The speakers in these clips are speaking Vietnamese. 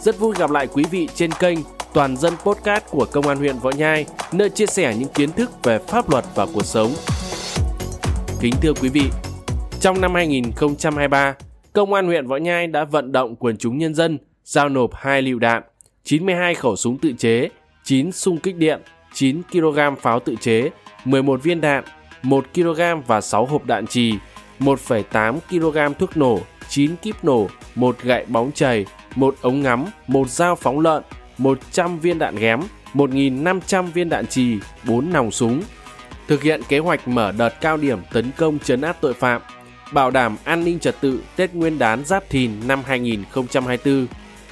Rất vui gặp lại quý vị trên kênh Toàn dân podcast của Công an huyện Võ Nhai, nơi chia sẻ những kiến thức về pháp luật và cuộc sống. Kính thưa quý vị, trong năm 2023, Công an huyện Võ Nhai đã vận động quần chúng nhân dân giao nộp 2 lựu đạn, 92 khẩu súng tự chế, 9 xung kích điện, 9 kg pháo tự chế, 11 viên đạn, 1 kg và 6 hộp đạn trì, 1,8 kg thuốc nổ, 9 kíp nổ, 1 gậy bóng chày, một ống ngắm, một dao phóng lợn, 100 viên đạn ghém, 1.500 viên đạn trì, 4 nòng súng. Thực hiện kế hoạch mở đợt cao điểm tấn công chấn áp tội phạm, bảo đảm an ninh trật tự Tết Nguyên đán Giáp Thìn năm 2024.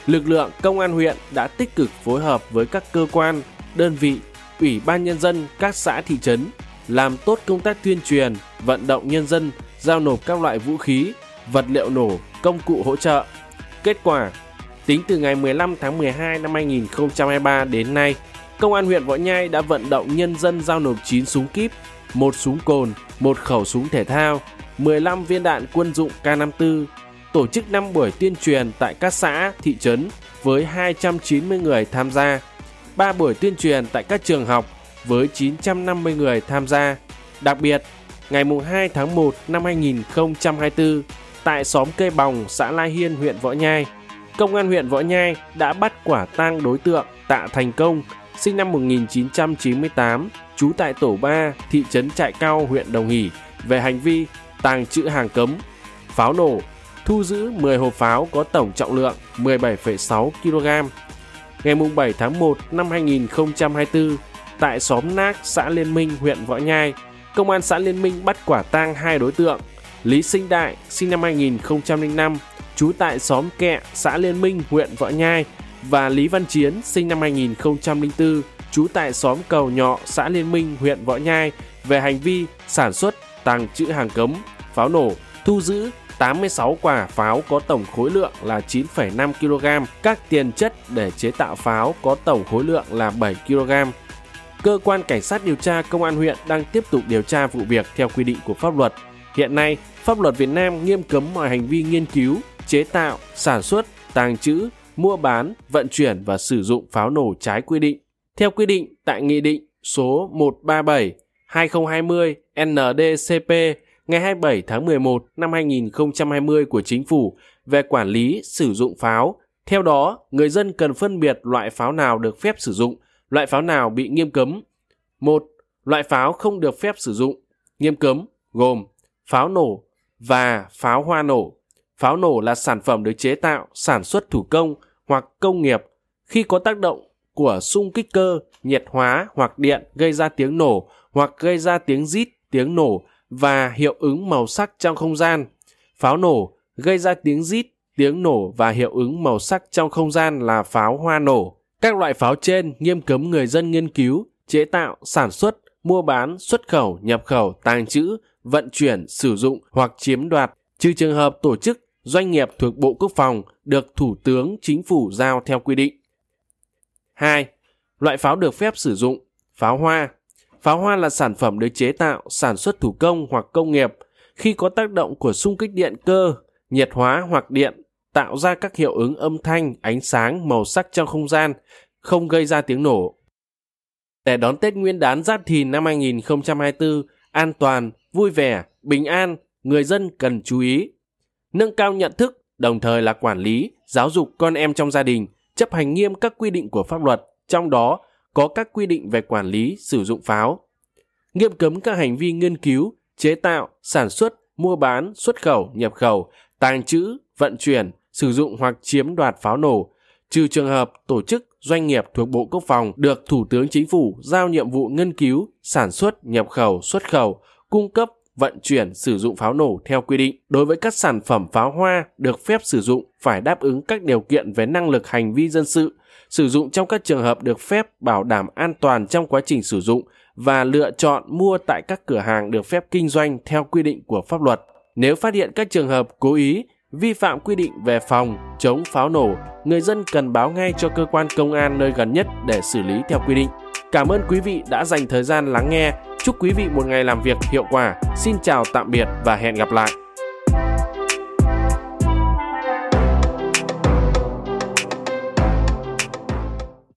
Lực lượng công an huyện đã tích cực phối hợp với các cơ quan, đơn vị, ủy ban nhân dân các xã thị trấn làm tốt công tác tuyên truyền, vận động nhân dân giao nộp các loại vũ khí, vật liệu nổ, công cụ hỗ trợ. Kết quả, tính từ ngày 15 tháng 12 năm 2023 đến nay, Công an huyện Võ Nhai đã vận động nhân dân giao nộp 9 súng kíp, một súng cồn, một khẩu súng thể thao, 15 viên đạn quân dụng K54, tổ chức 5 buổi tuyên truyền tại các xã, thị trấn với 290 người tham gia, 3 buổi tuyên truyền tại các trường học với 950 người tham gia. Đặc biệt, ngày 2 tháng 1 năm 2024, tại xóm Cây Bòng, xã Lai Hiên, huyện Võ Nhai, Công an huyện Võ Nhai đã bắt quả tang đối tượng Tạ Thành Công, sinh năm 1998, trú tại tổ 3, thị trấn Trại Cao, huyện Đồng Hỷ, về hành vi tàng trữ hàng cấm, pháo nổ, thu giữ 10 hộp pháo có tổng trọng lượng 17,6 kg. Ngày 7 tháng 1 năm 2024, tại xóm Nác, xã Liên Minh, huyện Võ Nhai, Công an xã Liên Minh bắt quả tang hai đối tượng Lý Sinh Đại, sinh năm 2005, trú tại xóm Kẹ, xã Liên Minh, huyện Võ Nhai và Lý Văn Chiến, sinh năm 2004, trú tại xóm Cầu Nhọ, xã Liên Minh, huyện Võ Nhai về hành vi sản xuất, tàng trữ hàng cấm, pháo nổ, thu giữ 86 quả pháo có tổng khối lượng là 9,5 kg, các tiền chất để chế tạo pháo có tổng khối lượng là 7 kg. Cơ quan Cảnh sát điều tra Công an huyện đang tiếp tục điều tra vụ việc theo quy định của pháp luật. Hiện nay, pháp luật Việt Nam nghiêm cấm mọi hành vi nghiên cứu, chế tạo, sản xuất, tàng trữ, mua bán, vận chuyển và sử dụng pháo nổ trái quy định. Theo quy định tại Nghị định số 137 2020 NDCP ngày 27 tháng 11 năm 2020 của Chính phủ về quản lý sử dụng pháo. Theo đó, người dân cần phân biệt loại pháo nào được phép sử dụng, loại pháo nào bị nghiêm cấm. Một, Loại pháo không được phép sử dụng, nghiêm cấm gồm pháo nổ và pháo hoa nổ. Pháo nổ là sản phẩm được chế tạo, sản xuất thủ công hoặc công nghiệp khi có tác động của xung kích cơ, nhiệt hóa hoặc điện gây ra tiếng nổ hoặc gây ra tiếng rít, tiếng nổ và hiệu ứng màu sắc trong không gian. Pháo nổ gây ra tiếng rít, tiếng nổ và hiệu ứng màu sắc trong không gian là pháo hoa nổ. Các loại pháo trên nghiêm cấm người dân nghiên cứu, chế tạo, sản xuất, mua bán, xuất khẩu, nhập khẩu, tàng trữ, vận chuyển, sử dụng hoặc chiếm đoạt, trừ trường hợp tổ chức, doanh nghiệp thuộc Bộ Quốc phòng được Thủ tướng Chính phủ giao theo quy định. 2. Loại pháo được phép sử dụng Pháo hoa Pháo hoa là sản phẩm được chế tạo, sản xuất thủ công hoặc công nghiệp khi có tác động của xung kích điện cơ, nhiệt hóa hoặc điện tạo ra các hiệu ứng âm thanh, ánh sáng, màu sắc trong không gian, không gây ra tiếng nổ. Để đón Tết Nguyên đán Giáp Thìn năm 2024 an toàn, vui vẻ, bình an, người dân cần chú ý. Nâng cao nhận thức, đồng thời là quản lý, giáo dục con em trong gia đình, chấp hành nghiêm các quy định của pháp luật, trong đó có các quy định về quản lý sử dụng pháo. Nghiêm cấm các hành vi nghiên cứu, chế tạo, sản xuất, mua bán, xuất khẩu, nhập khẩu, tàng trữ, vận chuyển, sử dụng hoặc chiếm đoạt pháo nổ, trừ trường hợp tổ chức doanh nghiệp thuộc Bộ Quốc phòng được Thủ tướng Chính phủ giao nhiệm vụ nghiên cứu, sản xuất, nhập khẩu, xuất khẩu, cung cấp, vận chuyển, sử dụng pháo nổ theo quy định. Đối với các sản phẩm pháo hoa được phép sử dụng phải đáp ứng các điều kiện về năng lực hành vi dân sự, sử dụng trong các trường hợp được phép bảo đảm an toàn trong quá trình sử dụng và lựa chọn mua tại các cửa hàng được phép kinh doanh theo quy định của pháp luật. Nếu phát hiện các trường hợp cố ý vi phạm quy định về phòng chống pháo nổ, người dân cần báo ngay cho cơ quan công an nơi gần nhất để xử lý theo quy định. Cảm ơn quý vị đã dành thời gian lắng nghe. Chúc quý vị một ngày làm việc hiệu quả. Xin chào tạm biệt và hẹn gặp lại.